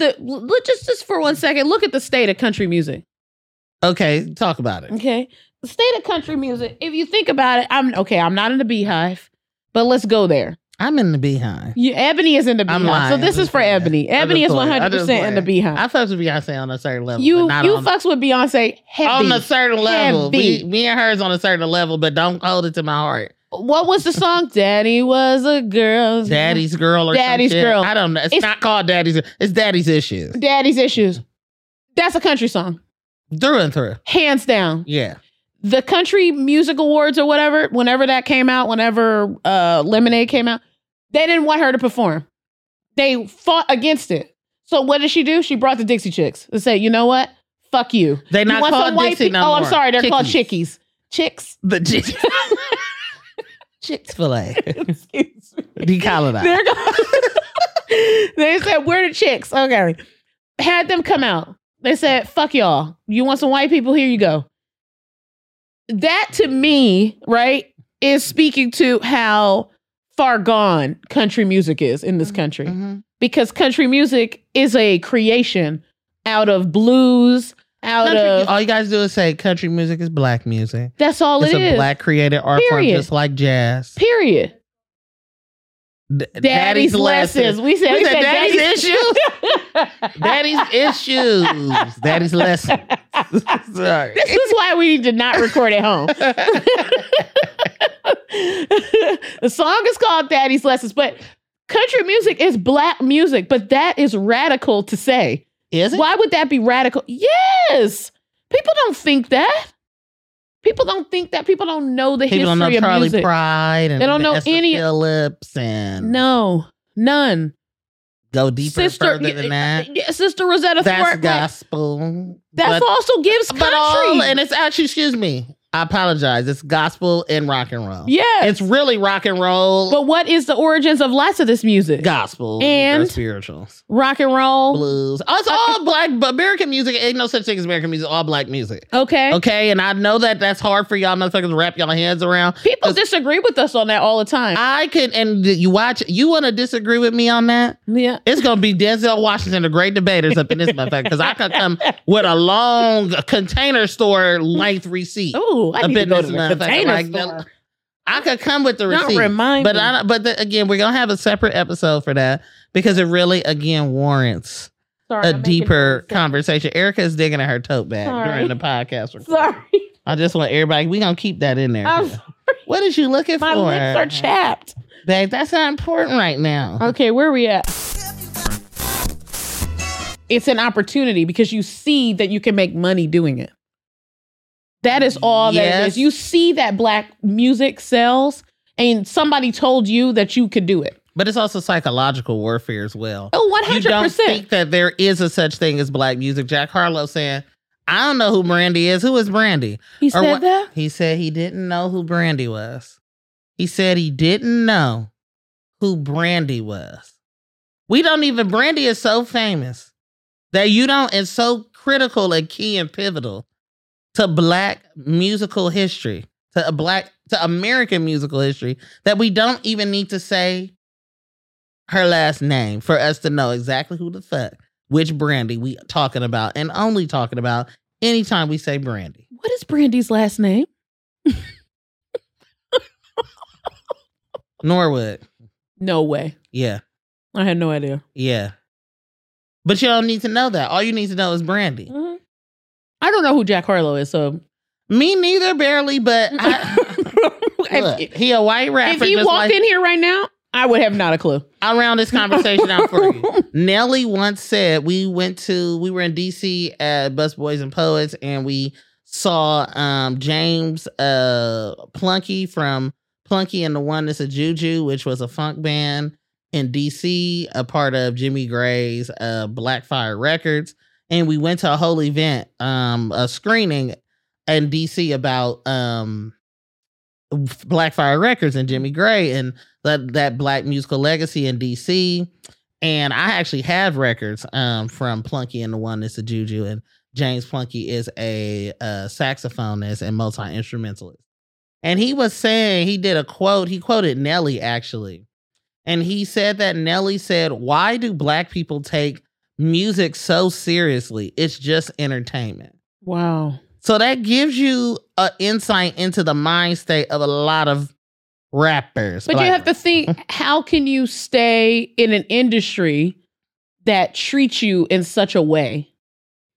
at the look just just for one second. Look at the state of country music. Okay, talk about it. Okay, the state of country music. If you think about it, I'm okay. I'm not in the beehive, but let's go there. I'm in the beehive. You, Ebony is in the I'm beehive, so this is for. Ebony. Ebony is 100 percent in the beehive. I fucks with Beyonce on a certain level. you but not you fucks with Beyonce heavy. on a certain level. Heavy. Me, me and hers on a certain level, but don't hold it to my heart. What was the song? Daddy was a girl. Daddy's girl or Daddy's. Girl. I don't know. It's, It's- not called Daddy's. It's Daddy's issues Daddy's issues. That's a country song, through and through. hands down. Yeah. the country music awards or whatever, whenever that came out, whenever uh Lemonade came out, they didn't want her to perform. They fought against it. So what did she do? She brought the Dixie Chicks and said, "You know what? Fuck you. They You not some called Dixie pe- no Oh, I'm sorry. They're called Chickies. chickies. Chicks. The Chick Fil A. Excuse me. They're go- they said, "We're the chicks." Okay, had them come out. They said, "Fuck y'all. You want some white people? Here you go." That to me, right, is speaking to how far gone country music is in this country. Mhm. Because country music is a creation out of blues, out Country- of all you guys do is say country music is black music. that's all it's it a black created art Period. form, just like jazz. Period. D- Daddy's, lessons. We said, We we said said daddy's daddy's issues. Daddy's issues. Daddy's lessons. Sorry. This is why we need to not record at home. the song is called Daddy's Lessons, but country music is black music, but that is radical to say. Is it? Why would that be radical? Yes. People don't think that. People don't think that. People don't know the People don't know history of Charley music. Pride and They don't know Esther any- Phillips and No, none. go deeper further than that. yeah, Sister Rosetta That's Thornton. gospel. That's but, also gives country. but all and it's actually excuse me. I apologize. It's gospel and rock and roll. Yeah. It's really rock and roll, but what is the origins of lots of this music? gospel And- spirituals, Rock and roll. blues. Oh, it's uh, all black. American music ain't no such thing as American music. All black music. Okay. Okay, and I know that that's hard for y'all motherfuckers to wrap y'all hands around. People disagree with us on that all the time. I could, and you watch. You want to disagree with me on that? yeah. It's gonna be Denzel Washington, the great debaters up in this motherfucker. Because I could come with a long container store length receipt. I Up need to go to the container like, store. I could come with the Don't receipt. remind but me. I, but the, again, we're gonna have a separate episode for that because it really again warrants Sorry, a I'm deeper conversation. Erica is digging at her tote bag Sorry. during the podcast. recording. Sorry. I just want everybody. We gonna keep that in there. What is you looking My for? My lips are chapped. Babe, that's not important right now. Okay, where are we at? It's an opportunity because you see that you can make money doing it. That is all that Yes. is. You see that black music sells, and somebody told you that you could do it. But it's also psychological warfare as well. Oh, one You hundred don't percent. think that there is a such thing as black music. Jack Harlow saying, I don't know who Brandy is. Who is Brandy? He Or said what- that. He said he didn't know who Brandy was. He said he didn't know who Brandy was. We don't even, Brandy is so famous that you don't, It's so critical and key and pivotal to black musical history, to a black, to American musical history, that we don't even need to say her last name for us to know exactly who the fuck, which Brandy we talking about, and only talking about anytime we say Brandy. What is Brandy's last name? Norwood. No way. Yeah. I had no idea. Yeah. But you don't need to know that. All you need to know is Brandy. Mm-hmm. I don't know who Jack Harlow is, so Me neither, barely, but I, look, if, he a white rapper. if he walked like, in here right now, I would have not a clue. I'll round this conversation out for you. Nelly once said we went to we were in DC at Bus Boys and Poets and we saw um James uh Plunky from Plunky and the One That's a Juju, which was a funk band in DC, a part of Jimmy Gray's uh Blackfire Records. And we went to a whole event, um, a screening in DC about um Blackfire Records and Jimmy Gray and that that black musical legacy in DC. And I actually have records um from Plunky and the Oneness a Juju. And James Plunky is a, uh saxophonist and multi instrumentalist. And he was saying he did a quote. He quoted Nelly actually, and he said that Nelly said, "Why do black people take music so seriously. It's just entertainment. Wow. So that gives you an insight into the mind state of a lot of rappers. But you have to think how can you stay in an industry that treats you in such a way?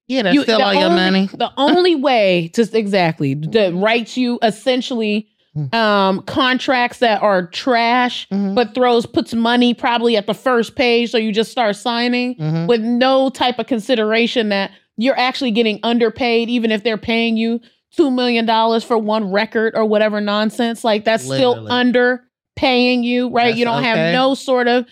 yeah, that's You- still the all your money. The only way to exactly that writes you essentially. Um contracts that are trash, Mhm. but throws puts money probably at the first page, so you just start signing Mhm. with no type of consideration that you're actually getting underpaid, even if they're paying you two million dollars for one record or whatever nonsense. Like that's still underpaying you, right? That's you don't okay. have no sort of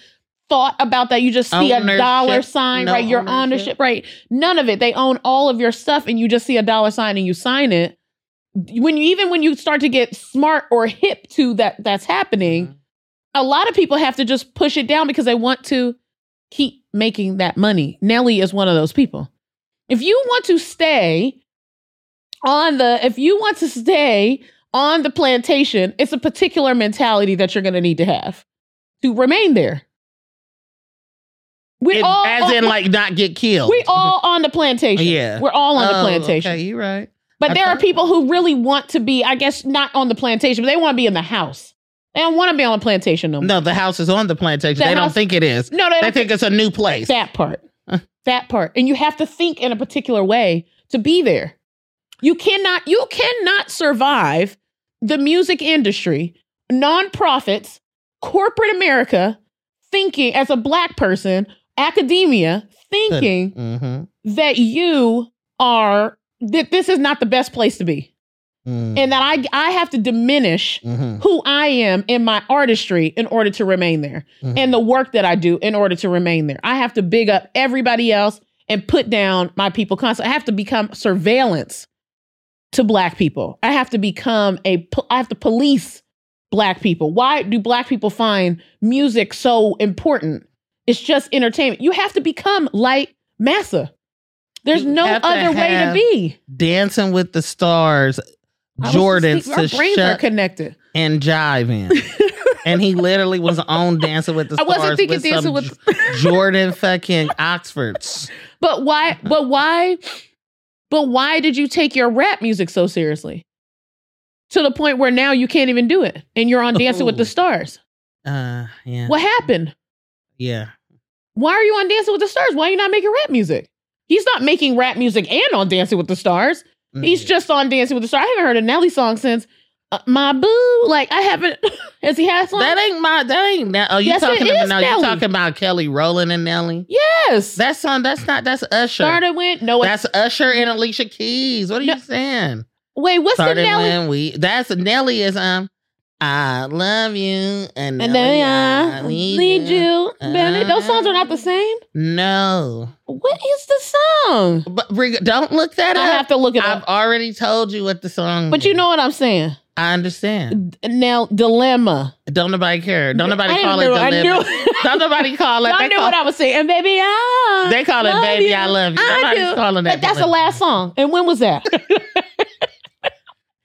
thought about that. You just see a dollar sign, no right? Your ownership. ownership, right? None of it. They own all of your stuff, and you just see a dollar sign and you sign it. When you even when you start to get smart or hip to that that's happening, Mhm. a lot of people have to just push it down because they want to keep making that money. Nelly is one of those people. If you want to stay on the, if you want to stay on the plantation, it's a particular mentality that you're going to need to have to remain there. We It- all, as in, like, not get killed. we all on the plantation. Yeah. we're all on the Oh, plantation. Okay, you right. But there are people who really want to be, I guess, not on the plantation, but they want to be in the house. They don't want to be on the plantation no more. No, the house is on the plantation. The they don't think it is. No, they They think it's a new place. that part. that part. And you have to think in a particular way to be there. You cannot you cannot survive the music industry, nonprofits, corporate America thinking as a black person, academia thinking Mm-hmm. that you are that this is not the best place to be. Mm-hmm. And that I I have to diminish mm-hmm. who I am in my artistry in order to remain there Mhm. and the work that I do in order to remain there. I have to big up everybody else and put down my people constantly. I have to become surveillance to black people. I have to become a I have to police black people. Why do black people find music so important? It's just entertainment. You have to become like Massa. There's You no other way to be. Dancing with the Stars, Jordan to our brains are connected. and jiving. and he literally was on Dancing with the Stars. I wasn't thinking with dancing with Jordan fucking Oxfords. But why? But why? But why did you take your rap music so seriously? To the point where now you can't even do it, and you're on Dancing with the. Stars. Uh, yeah, What happened? yeah. Why are you on Dancing with the Stars? Why are you not making rap music? He's not making rap music and on Dancing with the Stars. He's Mm. just on Dancing with the Stars. I haven't heard a Nelly song since uh, My Boo. Like I haven't. Has he had one? that ain't my. That ain't. That, oh, you Yes, talking about? No, you talking about Kelly Rowland and Nelly? yes. That song. That's not. That's Usher. started with no. That's Usher and Alicia Keys. What are No, you saying? wait, what's the Started Nelly? when we. That's Nelly is um. I love you and, And then I need you, Benny. Those songs are not the same. No, What is the song? but don't look that I up. I have to look it up. I've already told you what the song. But you know what I'm saying. I understand. Now, dilemma. Don't nobody care. Don't nobody I call it dilemma. Don't nobody call it. I knew call, what I was saying. And baby, I they call it "Baby, you. I Love You." I Nobody's do. calling that. But that's the last song. And when was that?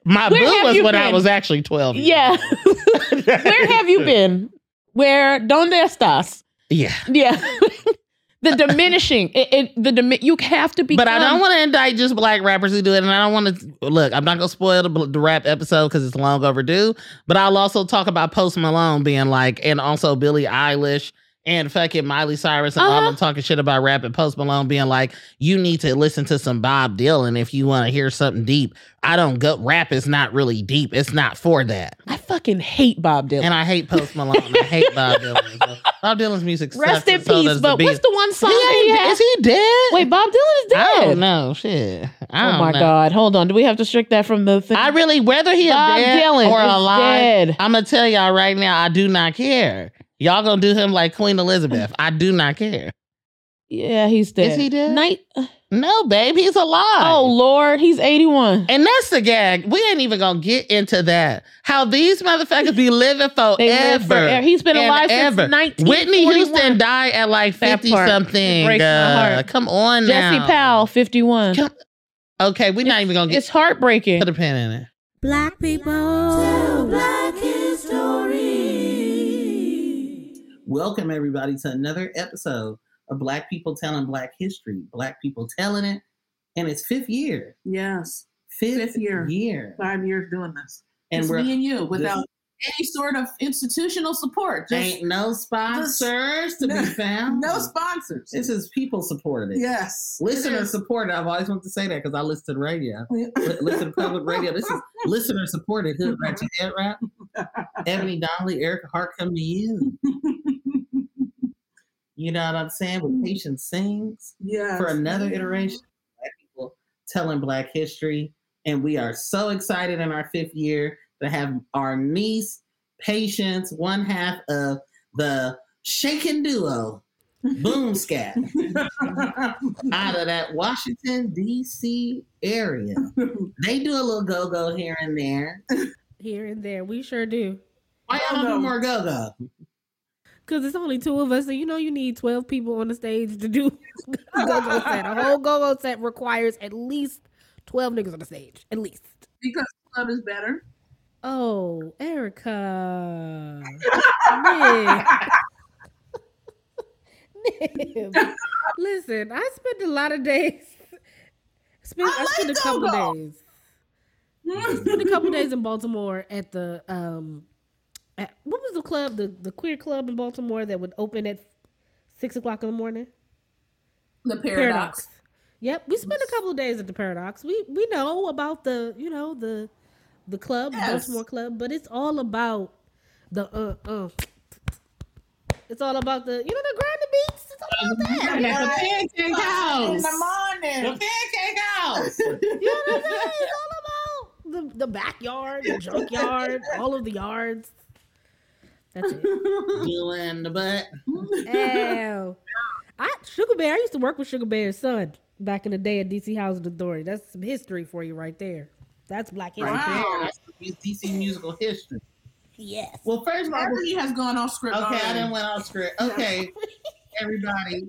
My Where boo was when I was actually twelve. yeah. Where have you been? Where? Donde estás? Yeah, Yeah. the diminishing. It, it, the dimi- You have to be. but I don't want to indict just black rappers who do it, and I don't want to look. I'm not gonna spoil the, the rap episode because it's long overdue. But I'll also talk about Post Malone being like, and also Billie Eilish. And fucking Miley Cyrus and all Uh-huh. them talking shit about rap and Post Malone being like, you need to listen to some Bob Dylan if you want to hear something deep. I don't go, rap is not really deep. It's not for that. I fucking hate Bob Dylan. And I hate Post Malone. I hate Bob Dylan. So Bob Dylan's music sucks. Rest in so peace. does the But what's the one song He that he had? Is he dead? Wait, Bob Dylan is dead. I don't know. Shit. I Oh my know. God! Hold on. Do we have to strict that from the thing? I really, whether he is Bob dead Dylan or is alive, dead. I'm gonna tell y'all right now, I do not care. Y'all gonna do him like Queen Elizabeth. I do not care. yeah, he's dead. Is he dead? Night. No, babe, he's alive. Oh Lord, he's eighty-one. And that's the gag. We ain't even gonna get into that. How these motherfuckers be living forever. They live forever. He's been and alive ever. since nineteen. Whitney Houston died at like 50 something. Breaks my Uh, heart. come on Jesse now. Powell, fifty-one. Come- Okay, we're not even gonna get It's heartbreaking. put a pin in it. Black people Welcome everybody to another episode of Black people telling Black history, Black people telling it, and it's fifth year, Yes, fifth, Fifth year. year, five years doing this. and It's we're me and you without any sort of institutional support. Just ain't no sponsors to be found. no sponsors. This is people supported. yes, Listener supported. I've always wanted to say that because I listen to radio. Li- listen to public radio. This is listener supported. Hood Ratchet Head Rap. Ebony Donnelly, Erica Hart come to you. You know what I'm saying? With mm. Patience Sings yes. for another iteration. Black people telling Black history. And we are so excited in our fifth year to have our niece, Patience, one half of the shaking duo, Boom Scat, out of that Washington, D.C. area. They do a little go go here and there. Here and there, we sure do. Why y'all don't Go-go. more go go? Cause it's only two of us, and you know you need twelve people on the stage to do a go-go set. A whole go-go set requires at least twelve niggas on the stage, at least. because club is better. Oh, Erica. Nib. Nib. Listen, I spent a lot of days. Spent, I, I spent a couple go-go. days. spent a couple days in Baltimore at the um, at, what was the club? The the queer club in Baltimore that would open at six o'clock in the morning. The paradox. Yep, we spent a couple of days at the Paradox. We we know about the you know the the club, the Yes. Baltimore club, but it's all about the uh uh. It's all about the you know the grinding beats. It's all about that. At the pancake house. In the morning. The pancake house. You know what I'm saying? It's all about the the backyard, the junkyard, all of the yards. That's it. Doing the butt. Ew. I Sugar Bear. I used to work with Sugar Bear's son back in the day at DC Housing Authority. That's some history for you right there. That's Black History. Wow. That's DC musical history. Yes. Well, first of all, Everybody has gone off script. okay, I didn't went off script. Okay, everybody,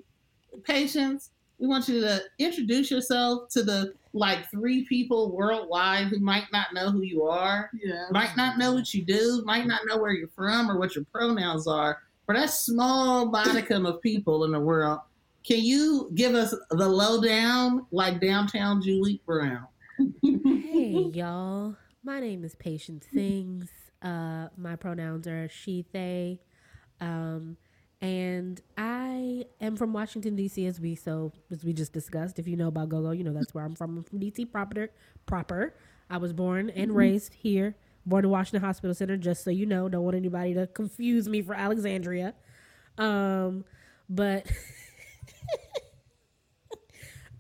patience. We want you to introduce yourself to the like three people worldwide who might not know who you are, Yeah. might not know what you do, might not know where you're from or what your pronouns are. For that small modicum of people in the world, can you give us the lowdown like downtown Julie Brown? Hey y'all, my name is Patience Sings. Uh, my pronouns are she, they, um, and I am from Washington D.C. as we so as we just discussed. If you know about GoGo, you know that's where I'm from. I'm from D.C. proper. Proper. I was born and raised here. Born in Washington Hospital Center. Just so you know, don't want anybody to confuse me for Alexandria. Um, but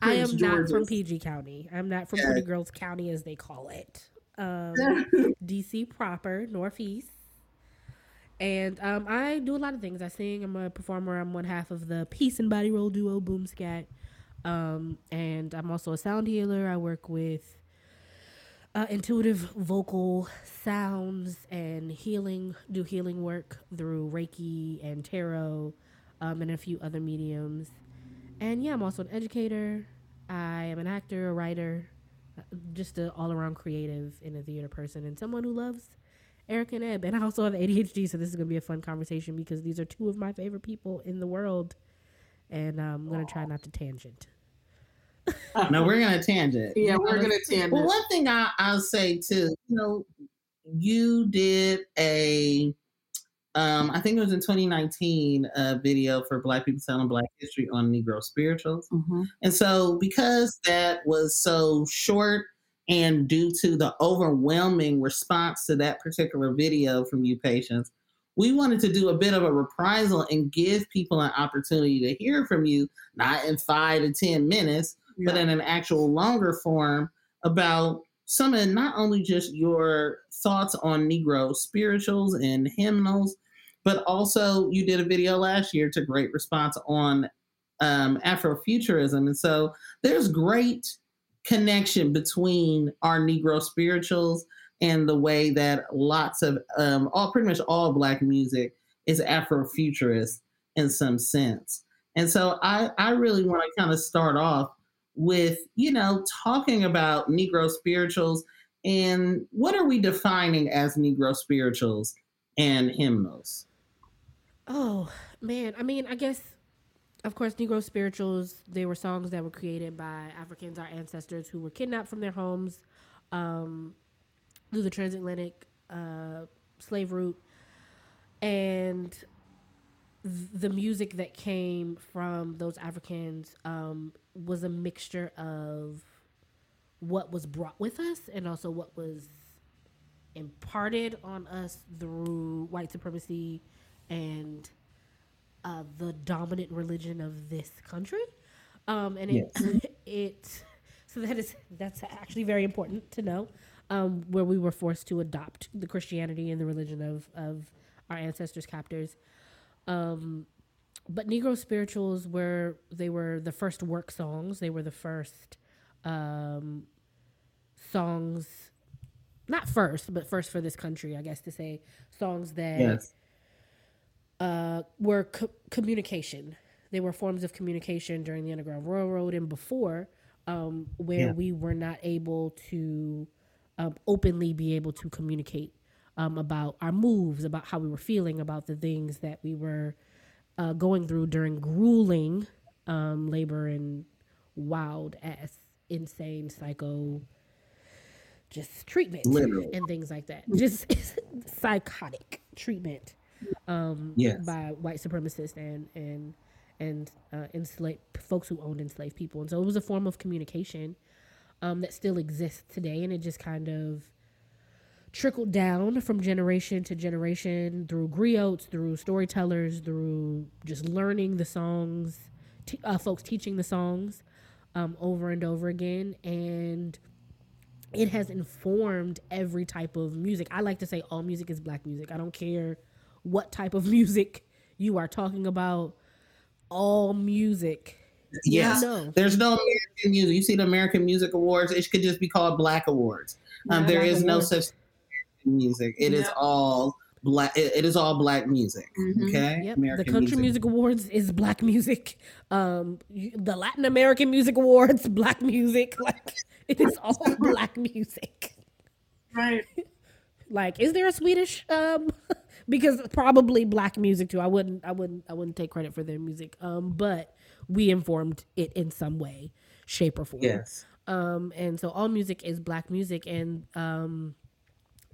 I am not from PG County. I'm not from Yeah. Pretty Girls County, as they call it. Um, DC proper, Northeast. And um, I do a lot of things. I sing. I'm a performer. I'm one half of the Peace and Body Roll duo Boom Scat. Um, and I'm also a sound healer. I work with uh, intuitive vocal sounds and healing, do healing work through Reiki and tarot um, and a few other mediums. And yeah, I'm also an educator. I am an actor, a writer, uh, just an all around creative and a theater person, and someone who loves Eric and Ebb. And I also have ADHD, so this is going to be a fun conversation because these are two of my favorite people in the world. And um, I'm going to try not to tangent. No, we're gonna tangent. Yeah, we're gonna tend Well, one thing I, I'll say too, you know, you did a, um, I think it was in 2019, a video for Black people telling Black history on Negro spirituals. Mhm. And so, because that was so short and due to the overwhelming response to that particular video from you Patience, we wanted to do a bit of a reprisal and give people an opportunity to hear from you, not in five to 10 minutes, but in an actual longer form about some of not only just your thoughts on Negro spirituals and hymnals, but also you did a video last year to great response on um, Afrofuturism. And so there's great connection between our Negro spirituals and the way that lots of um, all pretty much all Black music is Afrofuturist in some sense. And so I, I really want to kind of start off with, you know, talking about Negro spirituals and what are we defining as Negro spirituals and hymnals? Oh man, I mean, I guess of course, Negro spirituals, they were songs that were created by Africans, our ancestors who were kidnapped from their homes um, through the transatlantic uh, slave route. And th- the music that came from those Africans um, was a mixture of what was brought with us and also what was imparted on us through white supremacy and uh, the dominant religion of this country. Um, and it, it, so that is that's actually very important to know. Um, where we were forced to adopt the Christianity and the religion of of our ancestors' captors. Um, but Negro spirituals were they were the first work songs. They were the first um, songs, not first, but first for this country, I guess to say songs that Yes. Uh, were co- communication. They were forms of communication during the Underground Railroad and before, um, where Yeah. we were not able to um, openly be able to communicate um, about our moves, about how we were feeling, about the things that we were uh, going through during grueling um, labor and wild ass, insane, psycho, just treatment and things like that. Just psychotic treatment um, Yes. by white supremacists and and and uh, enslaved folks who owned enslaved people, and so it was a form of communication um, that still exists today, and it just kind of trickled down from generation to generation through griots, through storytellers, through just learning the songs, t- uh, folks teaching the songs um, over and over again, and it has informed every type of music. I like to say all music is black music. I don't care what type of music you are talking about. All music. Yes. No. There's no American music. You see the American Music Awards, it could just be called Black Awards. Um, Black there is no Awards. such thing as music. It is all black. It, it is all black music. Mhm. Okay. Yep. the Country Music. Awards is black music. Um, the Latin American Music Awards, black music. Like it is all black music. Right. Like, is there a Swedish? Um, because probably black music too. I wouldn't. I wouldn't. I wouldn't take credit for their music. Um, but we informed it in some way, shape, or form. Yes. um and so all music is black music and um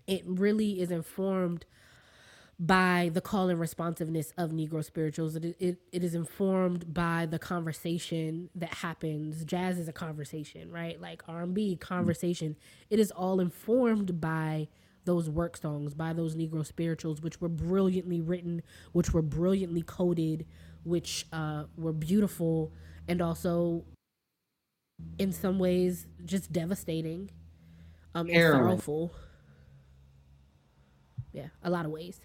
it really is informed by the call and responsiveness of negro spirituals it, it, it is informed by the conversation that happens jazz is a conversation right like r&b conversation it is all informed by those work songs by those negro spirituals which were brilliantly written which were brilliantly coded which uh, were beautiful and also in some ways just devastating um and sorrowful. Yeah a lot of ways.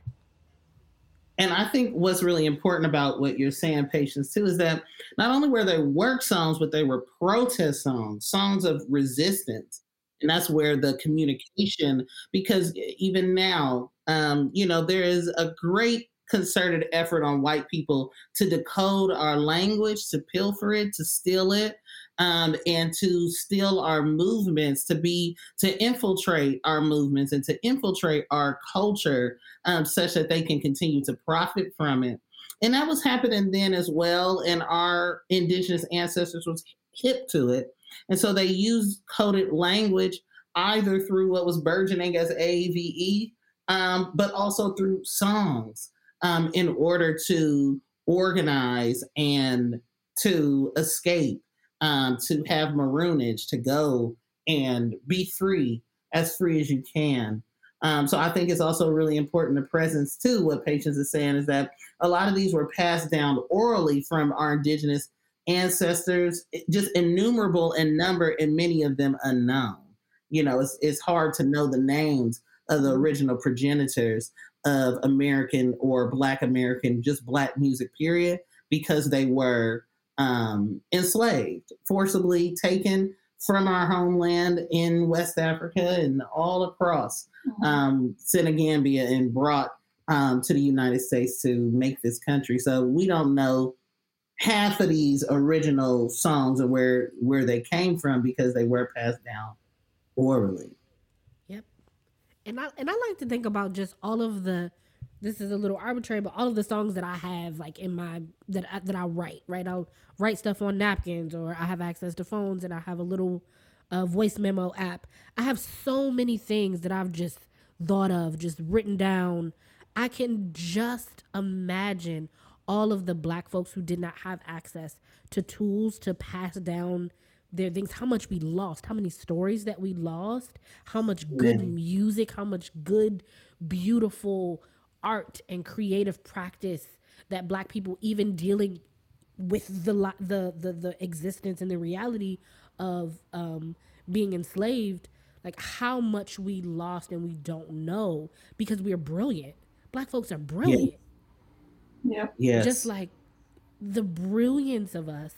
And I think what's really important about what you're saying, patience, too, is that not only were they work songs, but they were protest songs, songs of resistance. And that's where the communication, because even now, um, you know, there is a great concerted effort on white people to decode our language, to pilfer it, to steal it, um, and to steal our movements, to be, to infiltrate our movements and to infiltrate our culture um, such that they can continue to profit from it. And that was happening then as well. And our indigenous ancestors was hip to it. And so they used coded language either through what was burgeoning as AAVE, um, but also through songs um, in order to organize and to escape, um, to have maroonage, to go and be free, as free as you can. Um, so I think it's also really important the presence too. What Patience is saying is that a lot of these were passed down orally from our indigenous ancestors, just innumerable in number, and many of them unknown. You know, it's it's hard to know the names of the original progenitors of American or Black American, just Black music, period, because they were um, enslaved, forcibly taken from our homeland in West Africa and all across um, Senegambia and brought um, to the United States to make this country. So we don't know half of these original songs or where where they came from because they were passed down orally. Yep. And I and I like to think about just all of the this is a little arbitrary, but all of the songs that I have like in my that I, that I write, right? I'll write stuff on napkins, or I have access to phones, and I have a little uh, voice memo app. I have so many things that I've just thought of, just written down. I can just imagine all of the black folks who did not have access to tools to pass down their things, how much we lost, how many stories that we lost, how much good music, how much good, beautiful art and creative practice that black people even dealing with the the the, the existence and the reality of um, being enslaved like how much we lost and we don't know because we're brilliant. Black folks are brilliant Yep. Yes. just like the brilliance of us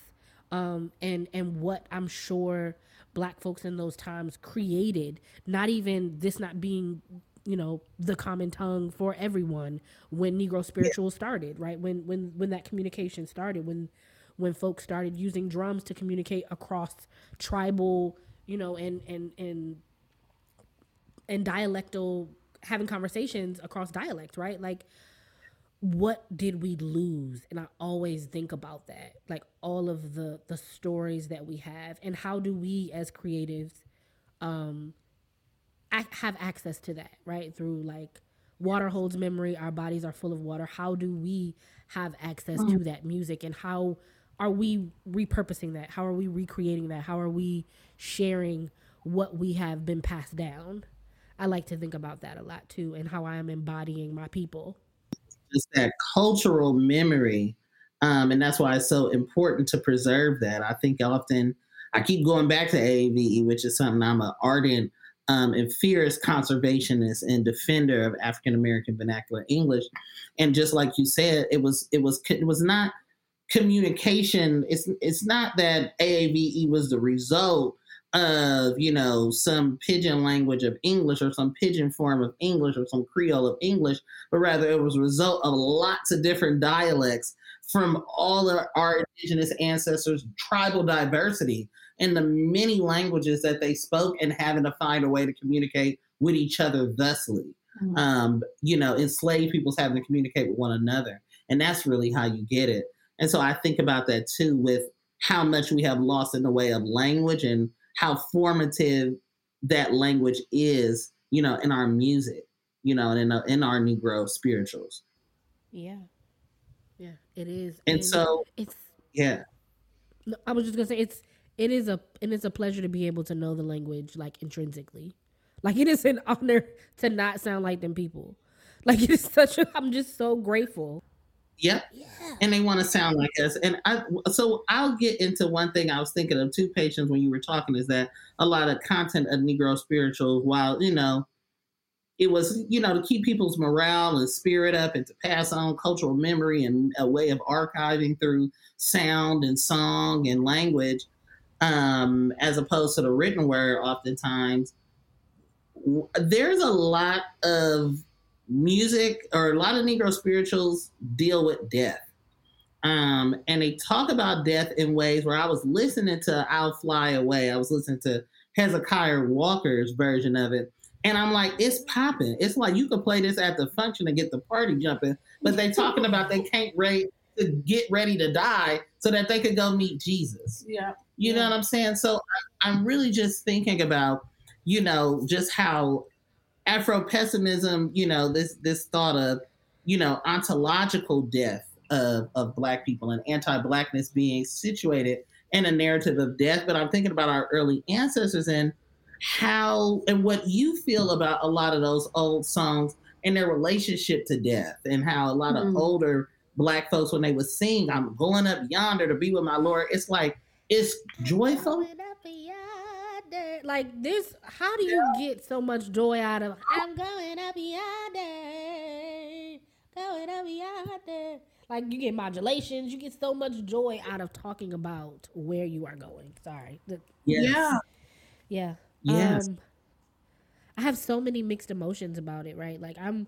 um and and what i'm sure black folks in those times created not even this not being you know the common tongue for everyone when negro spiritual started right when when when that communication started when when folks started using drums to communicate across tribal you know and and and and dialectal having conversations across dialect right like what did we lose? And i always think about that like all of the the stories that we have and how do we as creatives um ac- have access to that right? Through like water holds memory our bodies are full of water. How do we have access to that music and how are we repurposing that? How are we recreating that? How are we sharing what we have been passed down? I like to think about that a lot too and how i am embodying my people just that cultural memory. Um, and that's why it's so important to preserve that. I think often I keep going back to AAVE, which is something I'm an ardent um, and fierce conservationist and defender of African American vernacular English. And just like you said, it was it was it was not communication. It's it's not that AAVE was the result of you know some pidgin language of English or some pidgin form of English or some Creole of English, but rather it was a result of lots of different dialects from all of our indigenous ancestors, tribal diversity, and the many languages that they spoke and having to find a way to communicate with each other thusly. Mhm. Um, you know, enslaved peoples having to communicate with one another. And that's really how you get it. And so I think about that too with how much we have lost in the way of language and how formative that language is, you know, in our music, you know, and in, uh, in our Negro spirituals. Yeah. Yeah, it is. And so, it's yeah, I was just gonna say it's it is a and it's a pleasure to be able to know the language like intrinsically. Like it is an honor to not sound like them people. Like it is such a I'm just so grateful. Yep. And they want to sound like us. And I, so I'll get into one thing I was thinking of two Patience when you were talking is that a lot of content of Negro spirituals, while, you know, it was, you know, to keep people's morale and spirit up and to pass on cultural memory and a way of archiving through sound and song and language, um, as opposed to the written word, oftentimes. There's a lot of music or a lot of Negro spirituals deal with death. Um, and they talk about death in ways where I was listening to I'll Fly Away. I was listening to Hezekiah Walker's version of it. And I'm like, it's popping. It's like you could play this at the function and get the party jumping, but they talking about they can't wait to get ready to die so that they could go meet Jesus. Yeah. You know what I'm saying? So I, I'm really just thinking about, you know, just how Afro pessimism, you know, this this thought of, you know, ontological death of, of black people and anti-blackness being situated in a narrative of death. But I'm thinking about our early ancestors and how and what you feel about a lot of those old songs and their relationship to death and how a lot of Mhm. older black folks when they would sing, I'm going up yonder to be with my Lord, it's like it's joyful. Going yonder. Like this, how do you get so much joy out of I'm going up yonder, going up yonder? Like you get modulations, you get so much joy out of talking about where you are going. Sorry, Yes. Yeah. yeah. Yes. Um, I have so many mixed emotions about it, right? Like I'm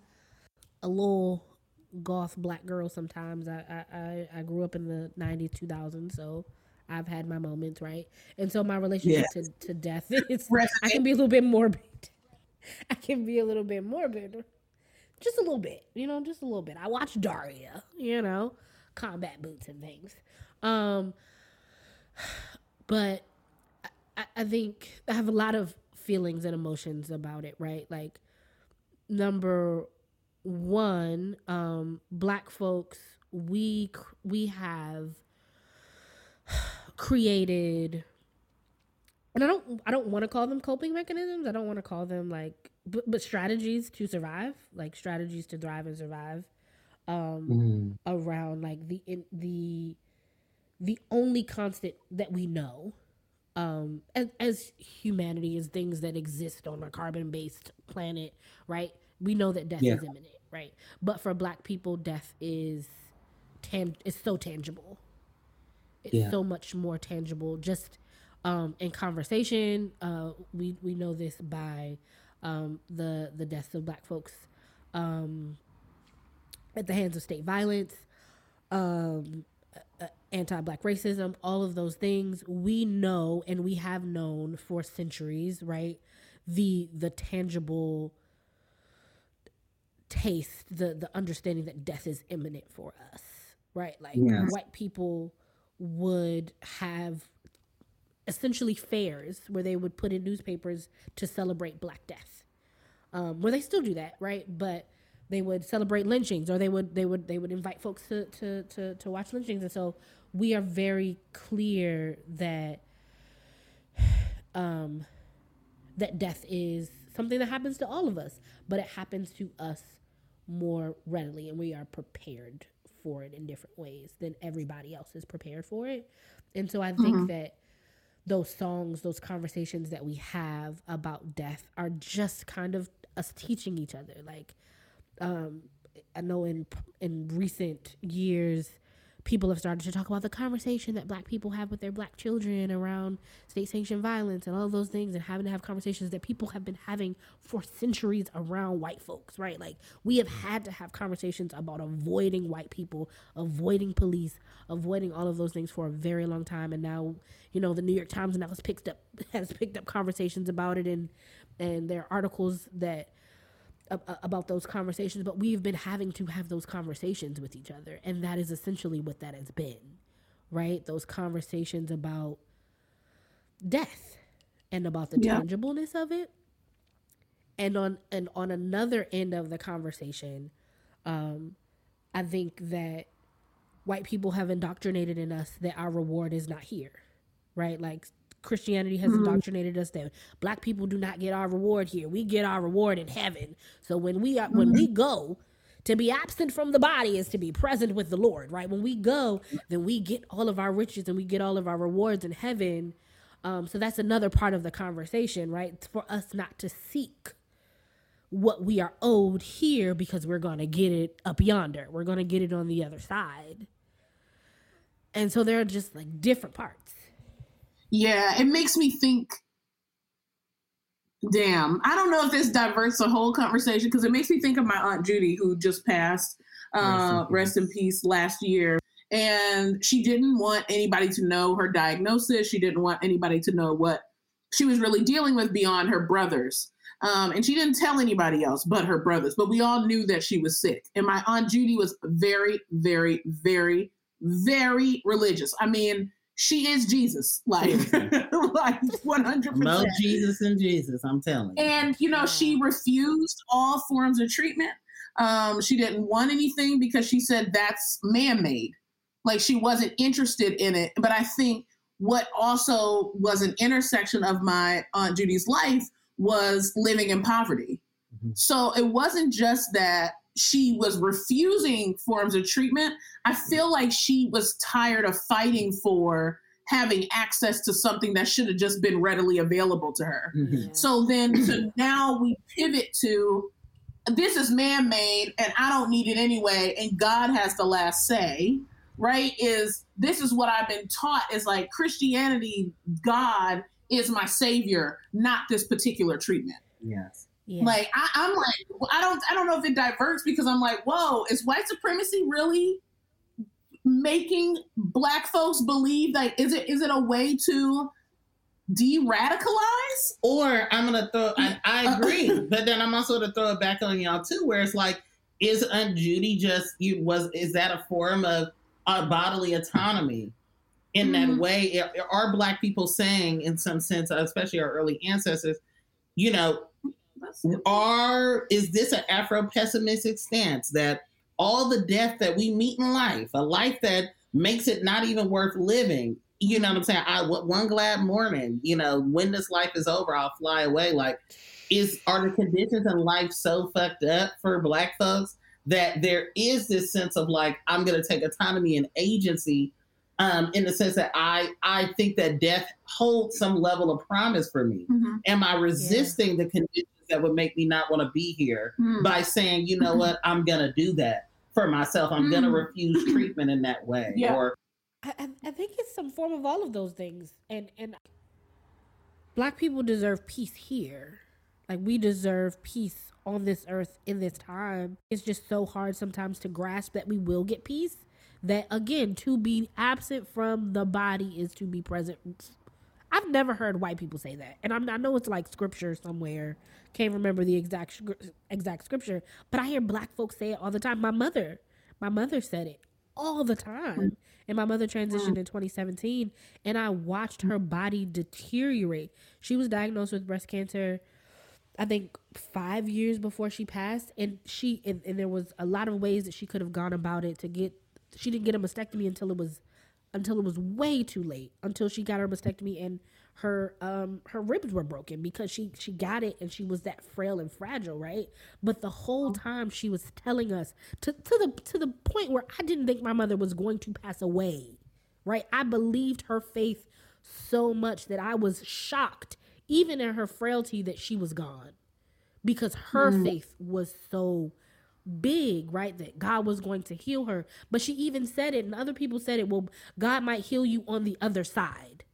a little goth black girl sometimes. I I, I, I grew up in the 90s, 2000s, so I've had my moments, right? And so my relationship to, to death is I can be a little bit morbid. I can be a little bit morbid just a little bit, you know, just a little bit. I watch Daria, you know, combat boots and things. Um, but I, I think I have a lot of feelings and emotions about it, right? Like, number one, um, black folks, we we have created and I don't I don't want to call them coping mechanisms. I don't want to call them like but, but strategies to survive, like strategies to thrive and survive um Mhm. around like the in, the the only constant that we know um as, as humanity is things that exist on a carbon based planet, right? We know that death Yeah. is imminent, right? But for black people death is tan- it's so tangible. It's Yeah. so much more tangible just um, in conversation. Uh, we we know this by um, the the deaths of Black folks um, at the hands of state violence, um, uh, anti-Black racism, all of those things. We know and we have known for centuries, right? The the tangible taste, the the understanding that death is imminent for us, right? Like Yes. white people would have essentially fairs where they would put in newspapers to celebrate Black Death. Um, where they still do that, right? But they would celebrate lynchings, or they would they would they would invite folks to to to, to watch lynchings, and so we are very clear that um, that death is something that happens to all of us, but it happens to us more readily, and we are prepared for it in different ways than everybody else is prepared for it. And so I think that those songs, those conversations that we have about death are just kind of us teaching each other. Like, um, I know in in recent years, people have started to talk about the conversation that Black people have with their Black children around state sanctioned violence and all those things, and having to have conversations that people have been having for centuries around white folks. Right? Like we have had to have conversations about avoiding white people, avoiding police, avoiding all of those things for a very long time, and now you know the New York Times now has picked up has picked up conversations about it and and there are articles that about those conversations, but we've been having to have those conversations with each other. And that is essentially what that has been, right? Those conversations about death and about the Yeah. tangibleness of it. And on and on another end of the conversation, um, I think that white people have indoctrinated in us that our reward is not here, right? Like Christianity has indoctrinated us that black people do not get our reward here. We get our reward in heaven. So when we are when we go, to be absent from the body is to be present with the Lord, right? When we go, then we get all of our riches and we get all of our rewards in heaven. Um, so that's another part of the conversation, right? It's for us not to seek what we are owed here because we're going to get it up yonder. We're going to get it on the other side. And so there are just like different parts. Yeah, it makes me think. Damn, I don't know if this diverts the whole conversation because it makes me think of my aunt Judy who just passed. Uh, Rest rest in in peace last year, and she didn't want anybody to know her diagnosis. She didn't want anybody to know what she was really dealing with beyond her brothers. Um, and she didn't tell anybody else but her brothers. But we all knew that she was sick. And my aunt Judy was very, very, very, very religious. I mean, she is Jesus, like, like one hundred Mo percent. Jesus and Jesus, I'm telling you. And you know, she refused all forms of treatment. Um, she didn't want anything because she said that's man-made. Like she wasn't interested in it. But I think what also was an intersection of my aunt Judy's life was living in poverty. Mhm. So it wasn't just that she was refusing forms of treatment. I feel like she was tired of fighting for having access to something that should have just been readily available to her. Mhm. So then so now we pivot to this is man made and I don't need it anyway, and God has the last say, right? Is this is what I've been taught is like Christianity, God is my savior, not this particular treatment. Yes. Yeah. Like I, I'm like, I don't I don't know if it diverts because I'm like, whoa, is white supremacy really making black folks believe like is it is it a way to de-radicalize? Or I'm gonna throw. I, I agree, but then I'm also gonna throw it back on y'all too, where it's like is Aunt Judy just you was is that a form of uh, bodily autonomy? In that Mhm. way, are- are Black people saying, in some sense, especially our early ancestors, you know, are is this an Afro pessimistic stance that all the death that we meet in life, a life that makes it not even worth living, you know what I'm saying? I one glad morning, you know, when this life is over, I'll fly away. Like, is are the conditions in life so fucked up for black folks that there is this sense of like, I'm gonna take autonomy and agency um, in the sense that I I think that death holds some level of promise for me Mhm. am I resisting the conditions that would make me not want to be here Mm. by saying, you know what, I'm gonna do that for myself. I'm gonna Mm. refuse treatment in that way. Yeah. Or I, I, I think it's some form of all of those things, and and black people deserve peace here. Like we deserve peace on this earth in this time. It's just so hard sometimes to grasp that we will get peace. That again, to be absent from the body is to be present. I've never heard white people say that, and I'm, I know it's like scripture somewhere. Can't remember the exact exact scripture, but I hear black folks say it all the time. My mother, my mother said it all the time. And my mother transitioned in 2017, and I watched her body deteriorate. She was diagnosed with breast cancer, I think, five years before she passed, and she and, and there was a lot of ways that she could have gone about it to get. She didn't get a mastectomy until it was until it was way too late until she got her mastectomy and her um her ribs were broken because she she got it and she was that frail and fragile right? But the whole time she was telling us to to the to the point where I didn't think my mother was going to pass away right? I believed her faith so much that I was shocked even in her frailty that she was gone because her faith was so big, right? That God was going to heal her. But she even said it, and other people said it, well, God might heal you on the other side.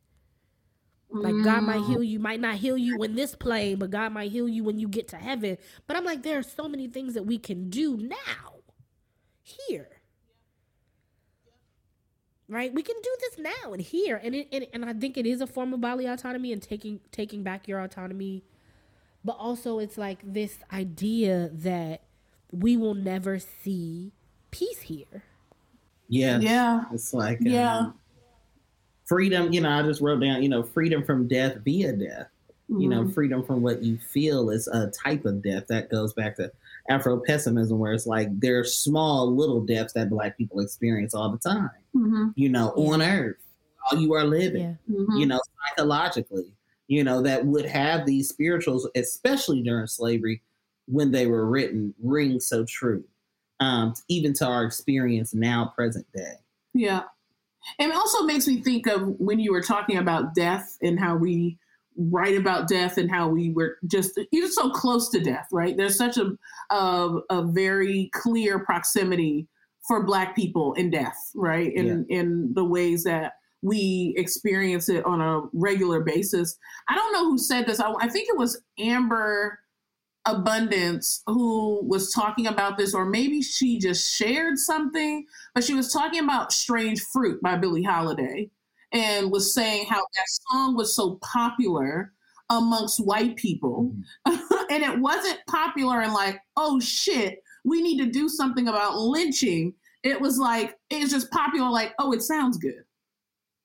Like God might mm. heal you, might not heal you in this plane, but God might heal you when you get to heaven. But I'm like, there are so many things that we can do now, here. Right? We can do this now and here. And it and, and I think it is a form of bodily autonomy and taking taking back your autonomy. But also it's like this idea that we will never see peace here. yeah, Yeah. it's like Yeah. um, freedom. You know, I just wrote down, you know, freedom from death via death. You know, Mhm. freedom from what you feel is a type of death that goes back to Afro pessimism, where it's like there are small little deaths that Black people experience all the time. Mhm. You know, on Earth, while you are living. Mhm. you know, psychologically, you know, that would have these spirituals, especially during slavery, when they were written, ring so true, um, even to our experience now, present day. Yeah. And it also makes me think of when you were talking about death and how we write about death and how we were just even so close to death, right? There's such a a, a very clear proximity for black people in death, right? In in the ways that we experience it on a regular basis. I don't know who said this. I, I think it was Amber Abundance who was talking about this, or maybe she just shared something, but she was talking about Strange Fruit by Billie Holiday and was saying how that song was so popular amongst white people. Mm-hmm. and it wasn't popular and like, oh shit, we need to do something about lynching. It was like, it's just popular, like, oh, it sounds good.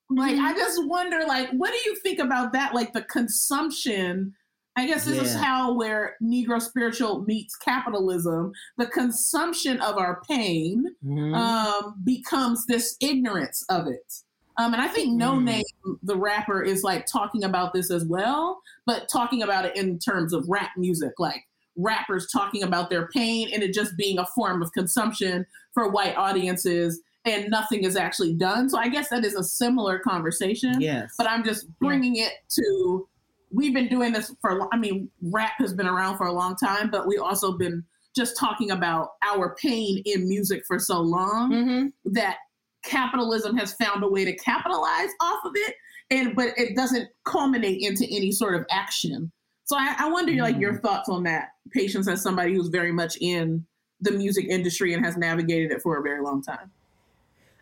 Like, I mm-hmm. just wonder, like, what do you think about that? Like, the consumption. I guess this is how where Negro spiritual meets capitalism. The consumption of our pain Mhm. um, becomes this ignorance of it. Um, and I think No Mm. Name, the rapper, is like talking about this as well, but talking about it in terms of rap music, like rappers talking about their pain and it just being a form of consumption for white audiences, and nothing is actually done. So I guess that is a similar conversation yes. but I'm just bringing it to. We've been doing this for. I mean, rap has been around for a long time, but we also been just talking about our pain in music for so long Mhm. that capitalism has found a way to capitalize off of it, and but it doesn't culminate into any sort of action. So I, I wonder, like, your thoughts on that, patience, as somebody who's very much in the music industry and has navigated it for a very long time.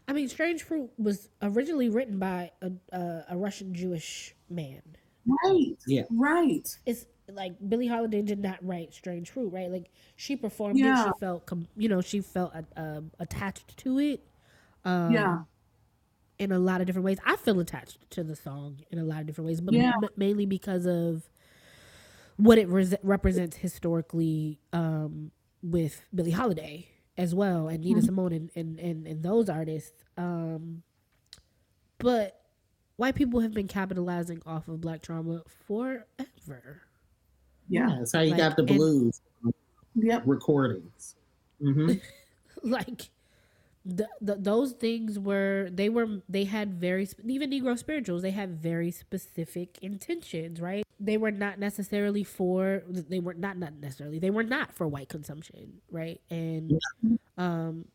I mean, Strange Fruit was originally written by a, a, a Russian Jewish man. Right. Yeah. Right. It's like Billie Holiday did not write Strange Fruit, right? Like she performed it, she felt, com- you know, she felt uh, uh, attached to it. Um, Yeah. in a lot of different ways. I feel attached to the song in a lot of different ways, but Yeah. m- mainly because of what it res- represents historically um, with Billie Holiday as well, and Nina Simone and, and, and, and those artists. Um, but white people have been capitalizing off of black trauma forever. Yeah. That's how you Like, got the and- blues Yep. recordings. hmm like the, the those things were they were they had very even negro spirituals they had very specific intentions right they were not necessarily for they were not not necessarily they were not for white consumption right and um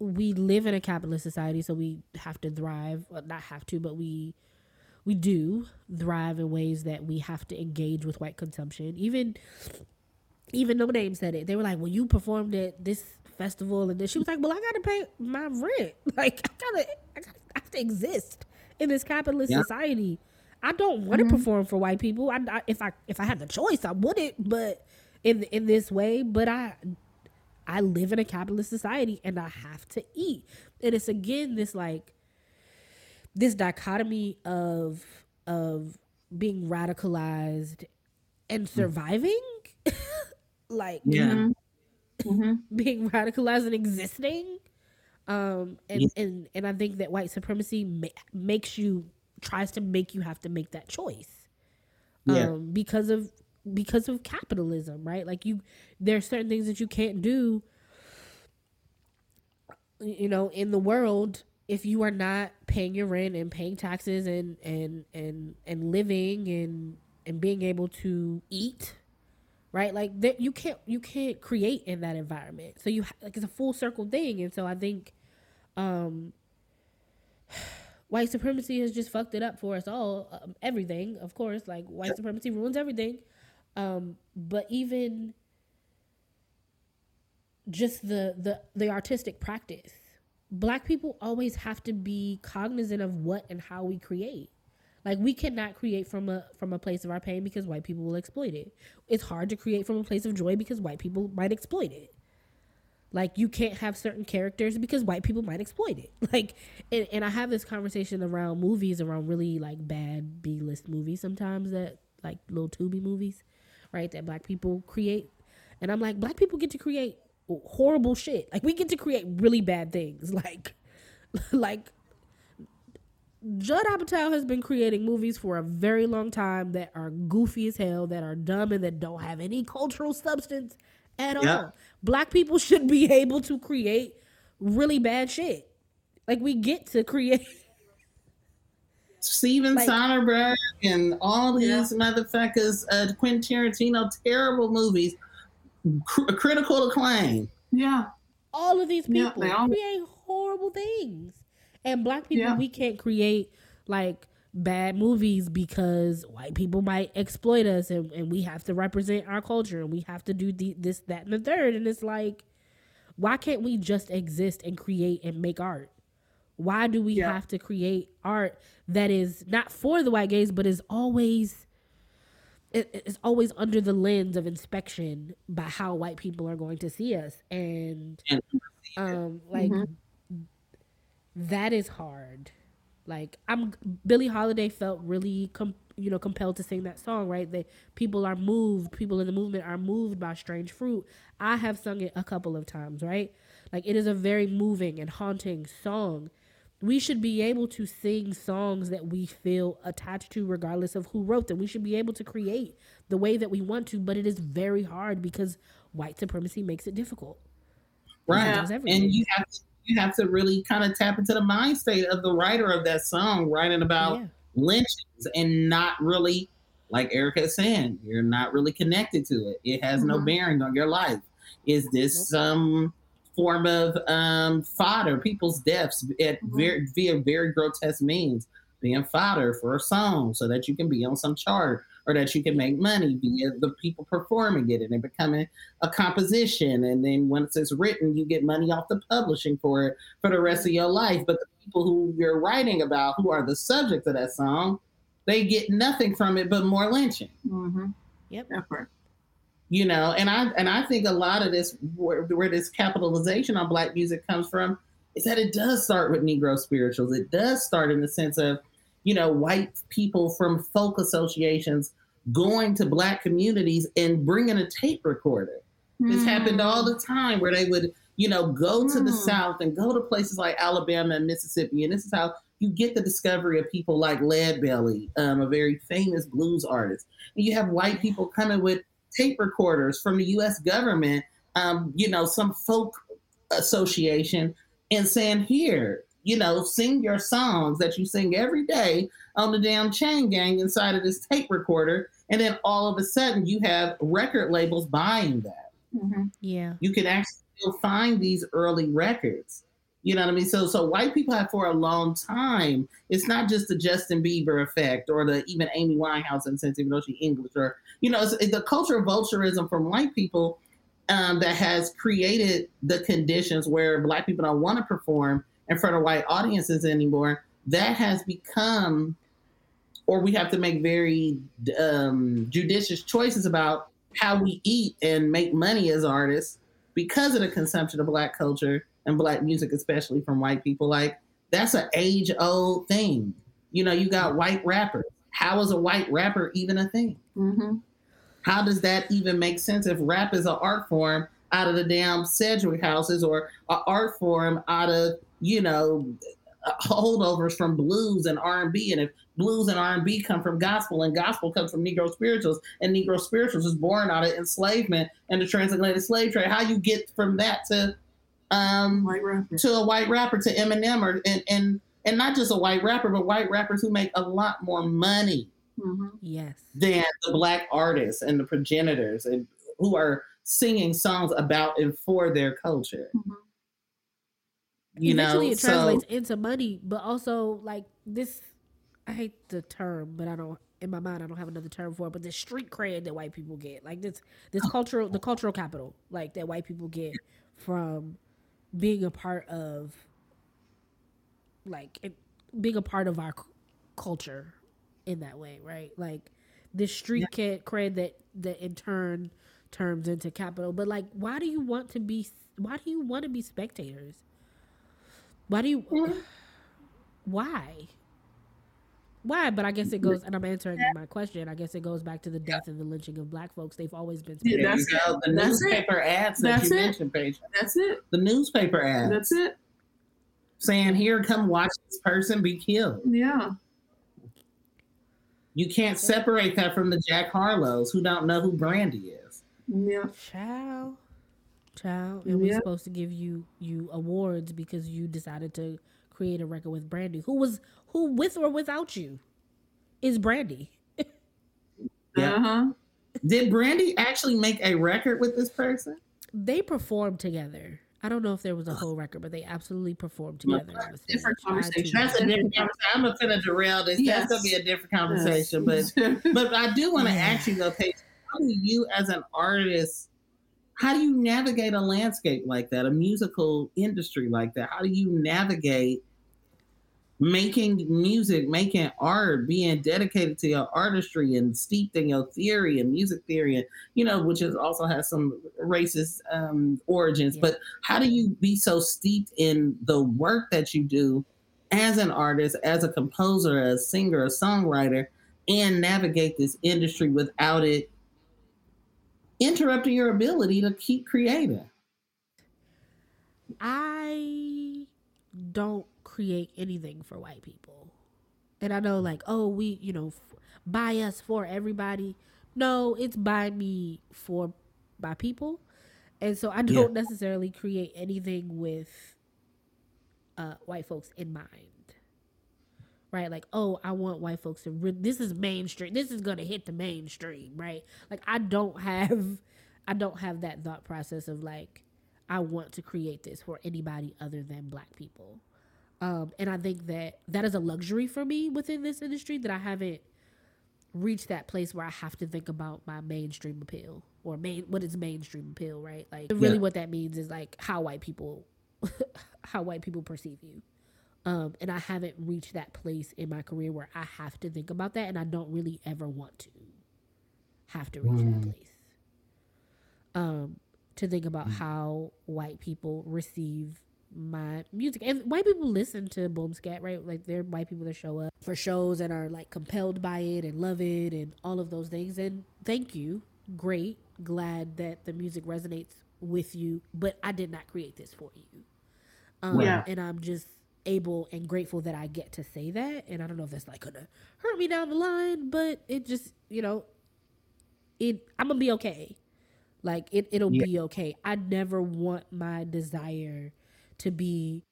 we live in a capitalist society so we have to thrive well, not have to but we we do thrive in ways that we have to engage with white consumption even even Noname said it. They were like, "Well, you performed at this festival," and then she was like, "Well, I got to pay my rent. Like, I gotta, I gotta I have to exist in this capitalist Yeah. society. I don't want to mm-hmm. perform for white people. I, I, if I if I had the choice, I wouldn't. But in in this way, but I I live in a capitalist society, and I have to eat. And it's again this like this dichotomy of of being radicalized and surviving like Yeah. hmm being radicalized and existing um and and and i think that white supremacy ma- makes you tries to make you have to make that choice um Yeah. because of because of capitalism right? Like you there are certain things that you can't do you know in the world if you are not paying your rent and paying taxes and and and and living and and being able to eat right? Like that you can't you can't create in that environment. So you like it's a full circle thing. And so i think um white supremacy has just fucked it up for us all um, everything of course. Like white supremacy ruins everything um but even just the the the artistic practice black people always have to be cognizant of what and how we create. Like we cannot create from a from a place of our pain because white people will exploit it. It's hard to create from a place of joy because white people might exploit it. Like you can't have certain characters because white people might exploit it. Like and, and i have this conversation around movies around really like bad b-list movies sometimes that like little tubi movies right that black people create and i'm like black people get to create horrible shit like we get to create really bad things like like Judd Apatow has been creating movies for a very long time that are goofy as hell, that are dumb, and that don't have any cultural substance at Yeah. all. Black people should be able to create really bad shit. Like we get to create. Steven Like- Soderbergh and all these Yeah. motherfuckers, uh, Quentin Tarantino, terrible movies, cr- critical acclaim. Yeah. all of these people they all- create horrible things. And black people, Yeah. we can't create like bad movies because white people might exploit us and, and we have to represent our culture and we have to do the, this, that, and the third. And it's like, why can't we just exist and create and make art? Why do we Yeah. have to create art that is not for the white gaze, but is always it, it's always under the lens of inspection by how white people are going to see us? And And- um like Mhm. that is hard. Like i'm billie holiday felt really com- you know compelled to sing that song right? That people are moved people in the movement are moved by strange fruit. I have sung it a couple of times right? Like it is a very moving and haunting song we should be able to sing songs that we feel attached to regardless of who wrote them we should be able to create the way that we want to but it is very hard because white supremacy makes it difficult Right. And you have to, you have to really kind of tap into the mind state of the writer of that song, writing about yeah lynchings and not really, like Erica is saying, you're not really connected to it. It has no Mhm. bearing on your life. Is this some form of um, fodder, people's deaths at Mhm. very, via very grotesque means, being fodder for a song so that you can be on some chart or that you can make money via the people performing it and it becoming a composition. And then once it's written, you get money off the publishing for it for the rest of your life. But the people who you're writing about, who are the subject of that song, they get nothing from it but more lynching. hmm Yep. effort. You know and i and i think a lot of this where, where this capitalization on black music comes from is that it does start with negro spirituals. It does start in the sense of you know white people from folk associations going to black communities and bringing a tape recorder. This happened all the time where they would you know go to the Mm. south and go to places like alabama and mississippi and this is how you get the discovery of people like lead belly um, a very famous blues artist. And you have white people coming with tape recorders from the U.S. government, um, you know, some folk association, and saying, "Here, you know, sing your songs that you sing every day on the damn chain gang inside of this tape recorder." And then all of a sudden, you have record labels buying that. Mhm. Yeah. You can actually still find these early records. You know what I mean? So, so white people have for a long time. It's not just the Justin Bieber effect or the even Amy Winehouse incentive, even though she English, or you know, it's, it's the culture of vulturism from white people um, that has created the conditions where black people don't want to perform in front of white audiences anymore. That has become, or we have to make very um, judicious choices about how we eat and make money as artists because of the consumption of black culture and black music, especially from white people. Like that's an age old thing. You know, you got white rappers. How is a white rapper even a thing? Mhm. How does that even make sense if rap is an art form out of the damn Sedgwick houses or an art form out of, you know, holdovers from blues and R&B and if blues and R&B come from gospel and gospel comes from Negro spirituals and Negro spirituals is born out of enslavement and the transatlantic slave trade how you get from that to um White to a white rapper to Eminem or and and and not just a white rapper but white rappers who make a lot more money Mhm. Yes. than the black artists and the progenitors and who are singing songs about and for their culture. Mhm. You Eventually, know, it so translates into money, but also like this. I hate the term, but I don't. In my mind, I don't have another term for it. But the street cred that white people get, like this, this cultural, the cultural capital, like that white people get from being a part of, like it, being a part of our c- culture in that way, right? Like this street cred, cred that that in turn turns into capital. But like, why do you want to be? Why do you want to be spectators? Why do you? Mm-hmm. Why? Why? But I guess it goes, and I'm answering my question. I guess it goes back to the death and the lynching of black folks. They've always been. Yeah, there you that's it. go. The That's it. newspaper ads that That's you it. mentioned, Paige. That's it. The newspaper ads That's it. saying, "Here, come watch this person be killed." Yeah. You can't separate that from the Jack Harlows who don't know who Brandy is. Yeah. Child, child, and we're supposed to give you you awards because you decided to create a record with Brandy, who was who with or without you is Brandy. Yeah. Uh huh. Did Brandy actually make a record with this person? They performed together. I don't know if there was a whole record, but they absolutely performed together. on the stage. Different conversation. That's a different conversation. I'm gonna derail this. Yes. That's gonna be a different conversation. But but I do want to ask you though, Paige, how do you as an artist, how do you navigate a landscape like that, a musical industry like that? How do you navigate making music, making art, being dedicated to your artistry and steeped in your theory and music theory, and you know, which is also has some racist um, origins. Yeah. But how do you be so steeped in the work that you do as an artist, as a composer, a singer, a songwriter, and navigate this industry without it interrupting your ability to keep creating? I don't create anything for white people. And I know, like, oh, we, you know, f- buy us for everybody. No, it's by me for by people. And so I don't necessarily create anything with uh, white folks in mind. Right? Like, oh, I want white folks to, re- this is mainstream. This is going to hit the mainstream, right? Like, I don't have, I don't have that thought process of like, I want to create this for anybody other than black people. Um, and I think that that is a luxury for me within this industry that I haven't reached that place where I have to think about my mainstream appeal or main what is mainstream appeal, right? Like really Yeah. what that means is like how white people how white people perceive you. Um, and I haven't reached that place in my career where I have to think about that and I don't really ever want to have to reach that Mm. place. Um, to think about Mm. how white people receive my music. And white people listen to Boomscat right? Like they're white people that show up for shows and are like compelled by it and love it and all of those things. And thank you. Great. Glad that the music resonates with you. But i did not create this for you. Um, Yeah. and i'm just able and grateful that i get to say that. And i don't know if that's like gonna hurt me down the line but it just you know it i'm gonna be okay. Like it, it'll Yeah. be okay. I never want my desire to be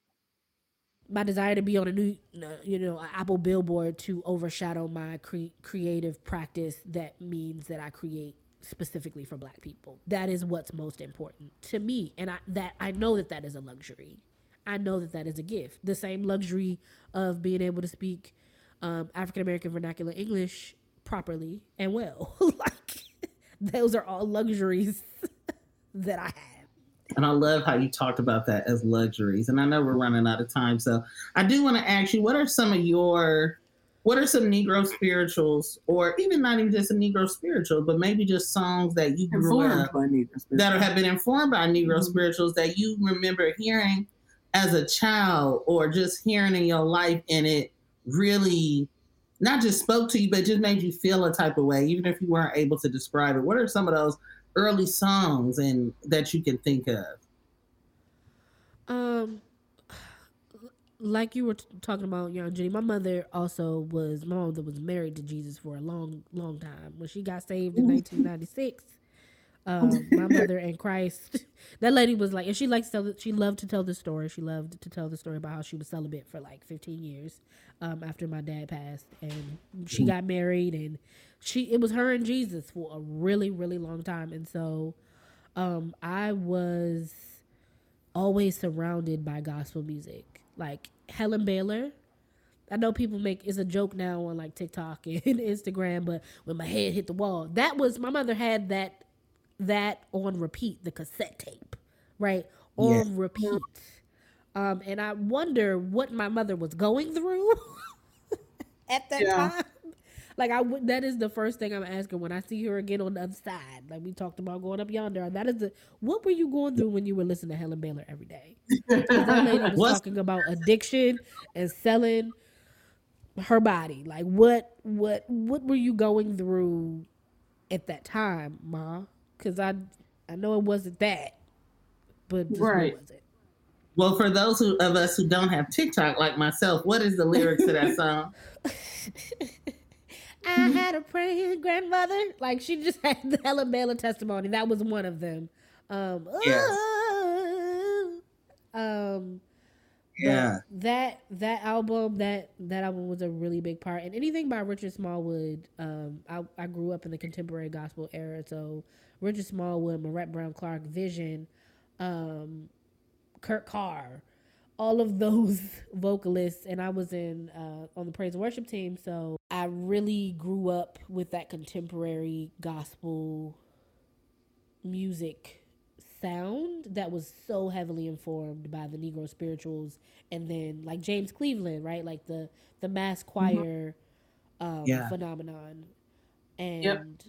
my desire to be on a new you know apple billboard to overshadow my cre- creative practice that means that i create specifically for black people. That is what's most important to me and i that i know that that is a luxury. I know that that is a gift. The same luxury of being able to speak um, african american vernacular english properly and well. Like those are all luxuries that i have And I love how you talked about that as luxuries. And I know we're running out of time. So I do want to ask you, what are some of your, what are some Negro spirituals, or even not even just a Negro spiritual, but maybe just songs that you grew Informed up that have been informed by Negro Mhm. spirituals that you remember hearing as a child or just hearing in your life and it really not just spoke to you, but just made you feel a type of way, even if you weren't able to describe it. What are some of those early songs and that you can think of? Um, like you were t- talking about, Young Jenny, my mother also was my mother was married to Jesus for a long, long time. When she got saved in 1996, um, my mother and Christ, that lady was like, and she likes to tell, she loved to tell the story. She loved to tell the story about how she was celibate for like 15 years, um, after my dad passed, and she got married, and she it was her and Jesus for a really, really long time, and so, um, I was always surrounded by gospel music. Like Helen Baylor. I know people make it's a joke now on like TikTok and Instagram, but when my head hit the wall, that was my mother had that that on repeat, the cassette tape, right? On repeat. Um, and I wonder what my mother was going through at that Yeah. time. Like I would that is the first thing I'm asking when I see her again on the other side. Like we talked about going up yonder. That is the what were you going through when you were listening to Helen Baylor every day? that lady was What's- talking about addiction and selling her body. Like what what what were you going through at that time, Ma? Because I I know it wasn't that, but Right. what was it? Well, for those who, of us who don't have TikTok like myself, what is the lyrics to that song? I had a praying grandmother. Like she just had the Helen Baylor testimony. That was one of them. Um, Yes. oh, um, Yeah. that that album that that album was a really big part. And anything by Richard Smallwood. Um, I I grew up in the contemporary gospel era, so Richard Smallwood, Marette Brown Clark, Vision, um, Kurt Carr, all of those vocalists, and I was in uh, on the praise and worship team, so I really grew up with that contemporary gospel music sound that was so heavily informed by the Negro spirituals, and then like James Cleveland, right, like the the mass choir um, Yeah. phenomenon, and.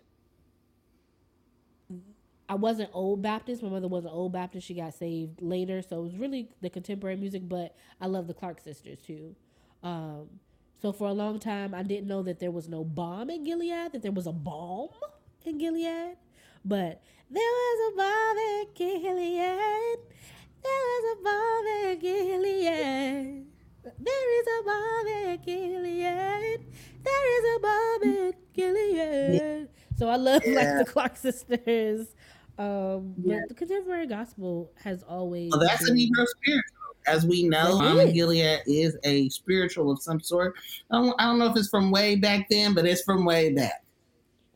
I wasn't old Baptist. My mother wasn't old Baptist. She got saved later, so it was really the contemporary music. But I love the Clark sisters too. Um, so for a long time, I didn't know that there was no bomb in Gilead. That there was a balm in Gilead, but there was a bomb in Gilead. There was a bomb in Gilead. There is a bomb in Gilead. There is a bomb in Gilead. So I love Yeah. like the Clark sisters. Um, but the contemporary gospel has always. Well, that's a been- Negro spiritual. As we know, It Mama is. Gilead is a spiritual of some sort. I don't, I don't know if it's from way back then, but it's from way back.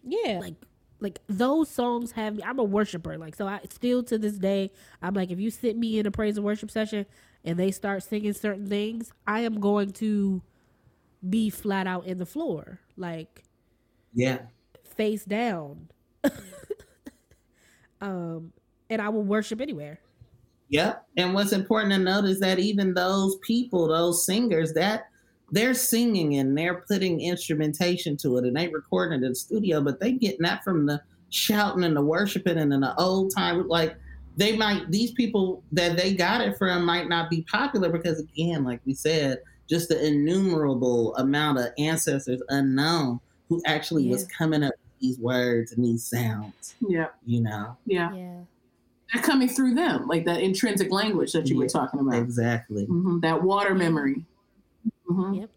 Yeah, like like those songs have me. I'm a worshiper. Like so, I still to this day, I'm like, if you sit me in a praise and worship session and they start singing certain things, I am going to be flat out in the floor, like Yeah. face down. um, and I will worship anywhere. Yep. And what's important to note is that even those people, those singers, that they're singing and they're putting instrumentation to it and they recording it in the studio, but they getting that from the shouting and the worshiping and in the old time like they might these people that they got it from might not be popular because again, like we said, just the innumerable amount of ancestors unknown who actually was coming up these words and these sounds, Yeah, you know. yeah. Yeah. They're coming through them, like that intrinsic language that you were talking about. Exactly. hmm That water memory. hmm Yep.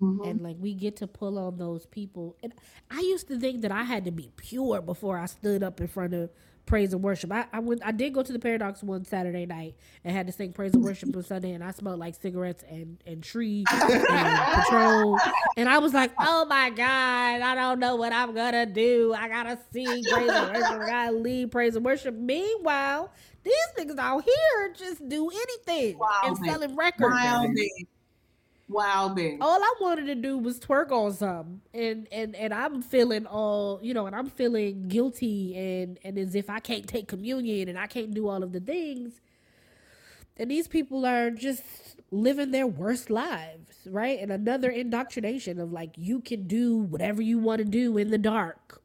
hmm And like we get to pull on those people. And I used to think that I had to be pure before I stood up in front of praise and worship. I, I went I did go to the paradox one Saturday night and had to sing praise and worship on Sunday and I smelled like cigarettes and, and tree and patrol. And I was like, Oh my God, I don't know what I'm gonna do. I gotta sing praise and worship. I gotta lead praise and worship. Meanwhile, these niggas out here just do anything and selling records. Wilding. Wilding. all I wanted to do was twerk on something, and and and I'm feeling all you know, and I'm feeling guilty and and as if I can't take communion and I can't do all of the things. And these people are just living their worst lives, right? And another indoctrination of like you can do whatever you want to do in the dark,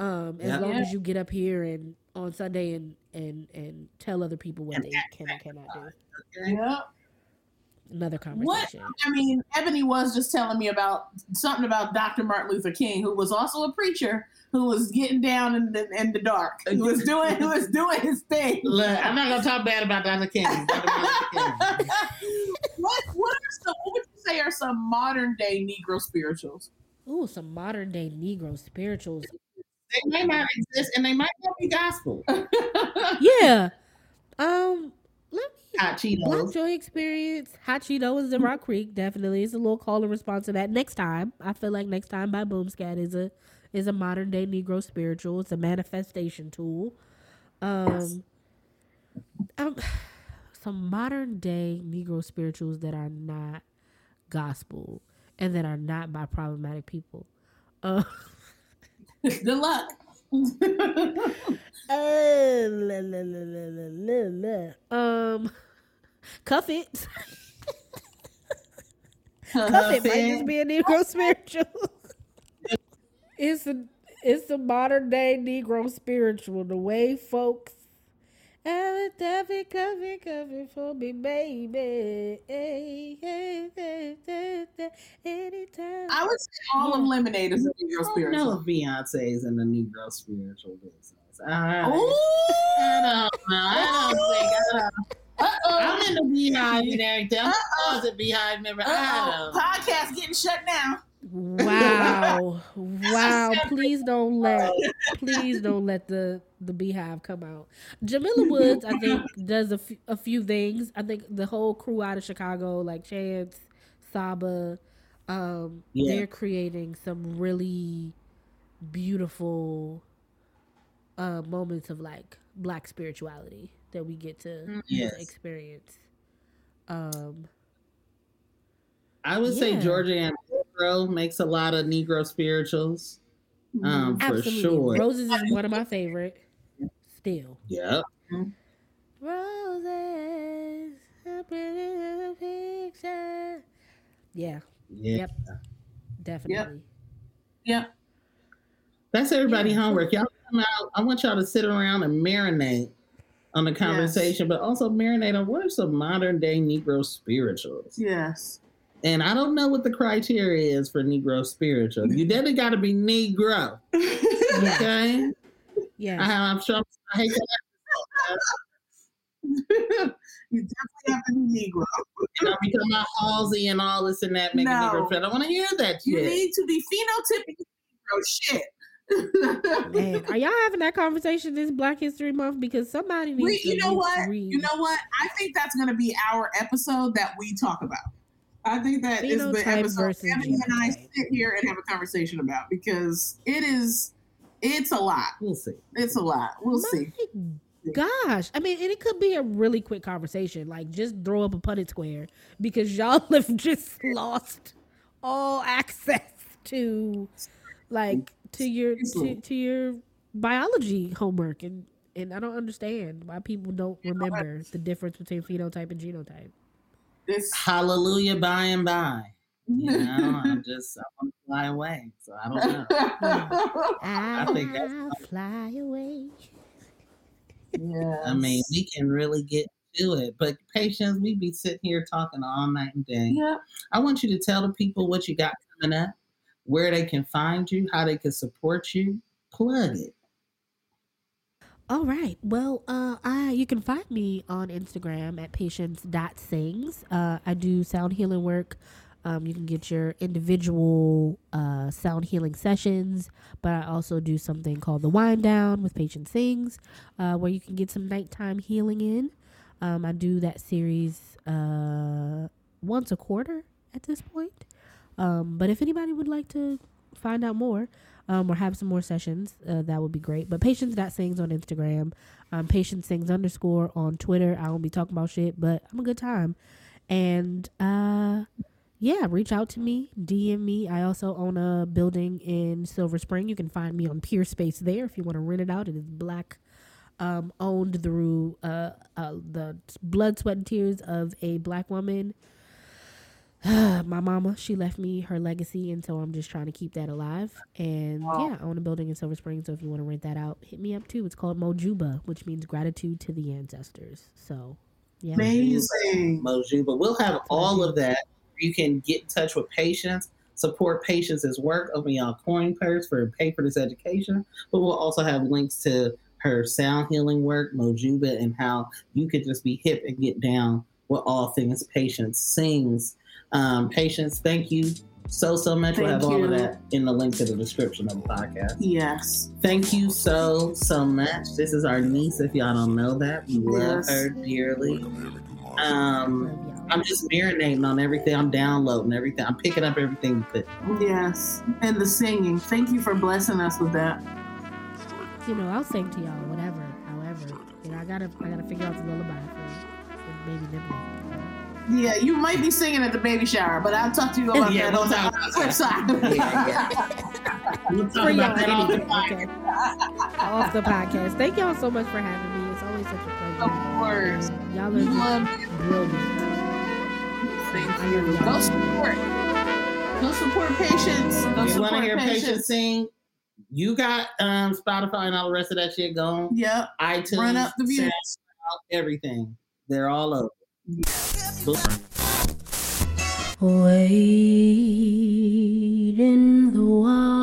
um, as Yeah. long as you get up here and on Sunday and and and tell other people what And they can and cannot do. Okay? Yeah. Another What? conversation. I mean, Ebony was just telling me about something about Dr. Martin Luther King, who was also a preacher, who was getting down in the in the dark. He was doing he was doing his thing. Look, I'm not gonna talk bad about Dr. King. Dr. Martin King. what what are some what would you say are some modern day Negro spirituals? Ooh, some modern day Negro spirituals. They may not exist and they might not be gospel. Yeah. Um, let me Hot Black Cheetos. Joy Experience, Hot Cheetos in Rock Creek, definitely. It's a little call and response to that. Next time, I feel like next time by Boomscat is a is a modern day Negro spiritual. It's a manifestation tool. Um, um some modern day Negro spirituals that are not gospel and that are not by problematic people. Uh, Good luck. Uh, la, la, la, la, la, la, la. Um, cuff it. cuff it might just be a Negro spiritual. it's a it's a modern day Negro spiritual. The way folks. Cuff it, cuff it, cuff it for me, baby. Hey, hey, hey, hey, hey, Anytime. I would say all of Lemonade is a Negro I don't know spiritual. if Beyonce's in the Negro spiritual business. I, Ooh. I don't know. I don't think. I don't, Uh-oh. I'm in the beehive and everything. I'm Uh-oh. a beehive member. Uh-oh. don't. Podcast getting shut down. Wow. wow. Please don't let please don't let the the beehive come out. Jamila Woods, I think, does a, f- a few things. I think the whole crew out of Chicago, like Chance, Saba, um, Yeah. they're creating some really beautiful uh moments of like black spirituality that we get to, Yes. experience. Um I would say Georgia and Negro makes a lot of Negro spirituals. Um, for absolutely. sure. Roses is one of my favorite. Still. Yep. Roses, a pretty picture. Yeah, Yeah. Yep. definitely. Yeah. That's everybody Yeah. homework. Y'all come out. I want y'all to sit around and marinate on the conversation, but also marinate on what are some modern day Negro spirituals. Yes. And I don't know what the criteria is for Negro spiritual. You definitely got to be Negro. Okay. Yeah. I, I'm sure. I hate that. you definitely have to be Negro. And I become my Halsey and all this and that. Make No. a Negro fit. I want to hear that Shit. You need to be phenotypically Negro. Shit. Man, are y'all having that conversation this Black History Month? Because somebody needs We, to you know what? read You know what? I think that's going to be our episode that we talk about. I think that is the episode versus Ebony and I sit here and have a conversation about because it is, it's a lot. We'll see. It's a lot. We'll see. Gosh. I mean, and it could be a really quick conversation. Like, just throw up a Punnett Square because y'all have just lost all access to, like, to your to, to your biology homework, and and I don't understand why people don't remember the difference between phenotype and genotype. It's Hallelujah, by and by. You know, I'm just I want to fly away, so I don't know. I, think that's- fly away. yeah. I mean, we can really get to it, but patience, we be sitting here talking all night and day. yeah. I want you to tell the people what you got coming up, where they can find you, how they can support you. Plug it. All right. Well, uh, I you can find me on Instagram at patience.sings. Uh, I do sound healing work. Um, you can get your individual uh, sound healing sessions, but I also do something called the wind down with Patience Sings, uh, where you can get some nighttime healing in. Um, I do that series uh, once a quarter at this point. Um, but if anybody would like to find out more um, or have some more sessions, uh, that would be great. But Patience patience.sings on Instagram, um, patience sings underscore on Twitter. I won't be talking about shit, but I'm a good time. And uh, yeah, reach out to me, DM me. I also own a building in Silver Spring. You can find me on Peerspace there if you want to rent it out. It is black um, owned through uh, uh, the blood, sweat, and tears of a black woman. My mama, she left me her legacy, and so I'm just trying to keep that alive. And yeah, I own a building in Silver Spring, so if you want to rent that out, hit me up too. It's called Mojuba, which means gratitude to the ancestors. So yeah, Amazing. Moju, but we'll have all of that. You can get in touch with Patience, support patients' work, open y'all coin purse for pay for this education. But we'll also have links to her sound healing work, Mojuba, and how you could just be hip and get down with all things patience sings. Um, patience, thank you so so much. we'll Thank have all of that in the link to the description of the podcast. Yes. Thank you so so much. This is our niece. If y'all don't know that, we love Yes. her dearly. Um, I'm just marinating on everything. I'm downloading everything. I'm picking up everything. you. Yes. And the singing. Thank you for blessing us with that. you know, I'll sing to y'all, whatever, however. You know, I gotta, I gotta figure out the lullaby for, for baby nibbling. Yeah, you might be singing at the baby shower, but I'll talk to you about Yeah, that we'll on the talk flip side. Yeah, We'll talk about that off the podcast. Off the podcast. Thank y'all so much for having me. It's always such a pleasure. Of course. Y'all We are love brilliant. Thank you. Go y'all. support. Go support Patience. Go If you want to hear Patience. Patience sing, you got um, Spotify and all the rest of that shit going. Yep. iTunes, Run up the views. Everything. They're all over. Wade in the water.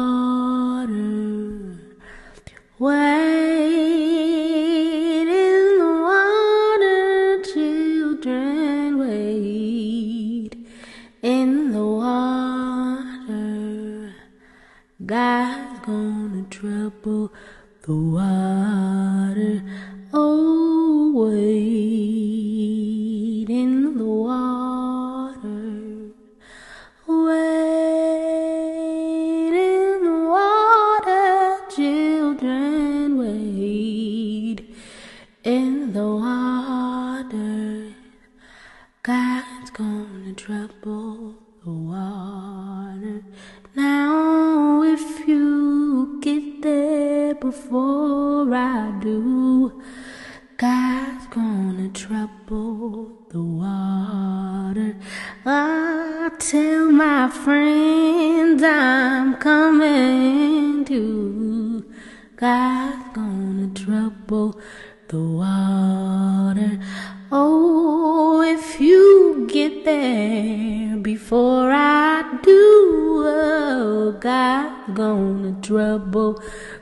I do, oh, God's gonna trouble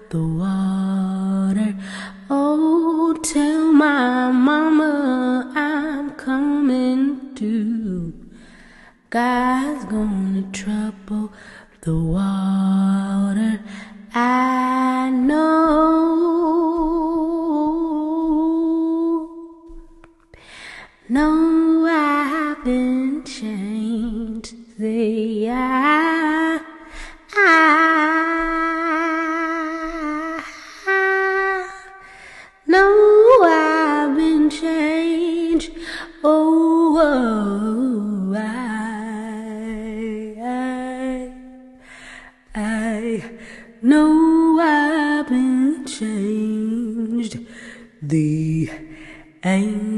the water. Oh, tell my mama I'm coming too. God's gonna trouble the water. I know. No, changed. Say I, I, no, I've been changed. Oh, oh I, I, I know I've been changed. The angels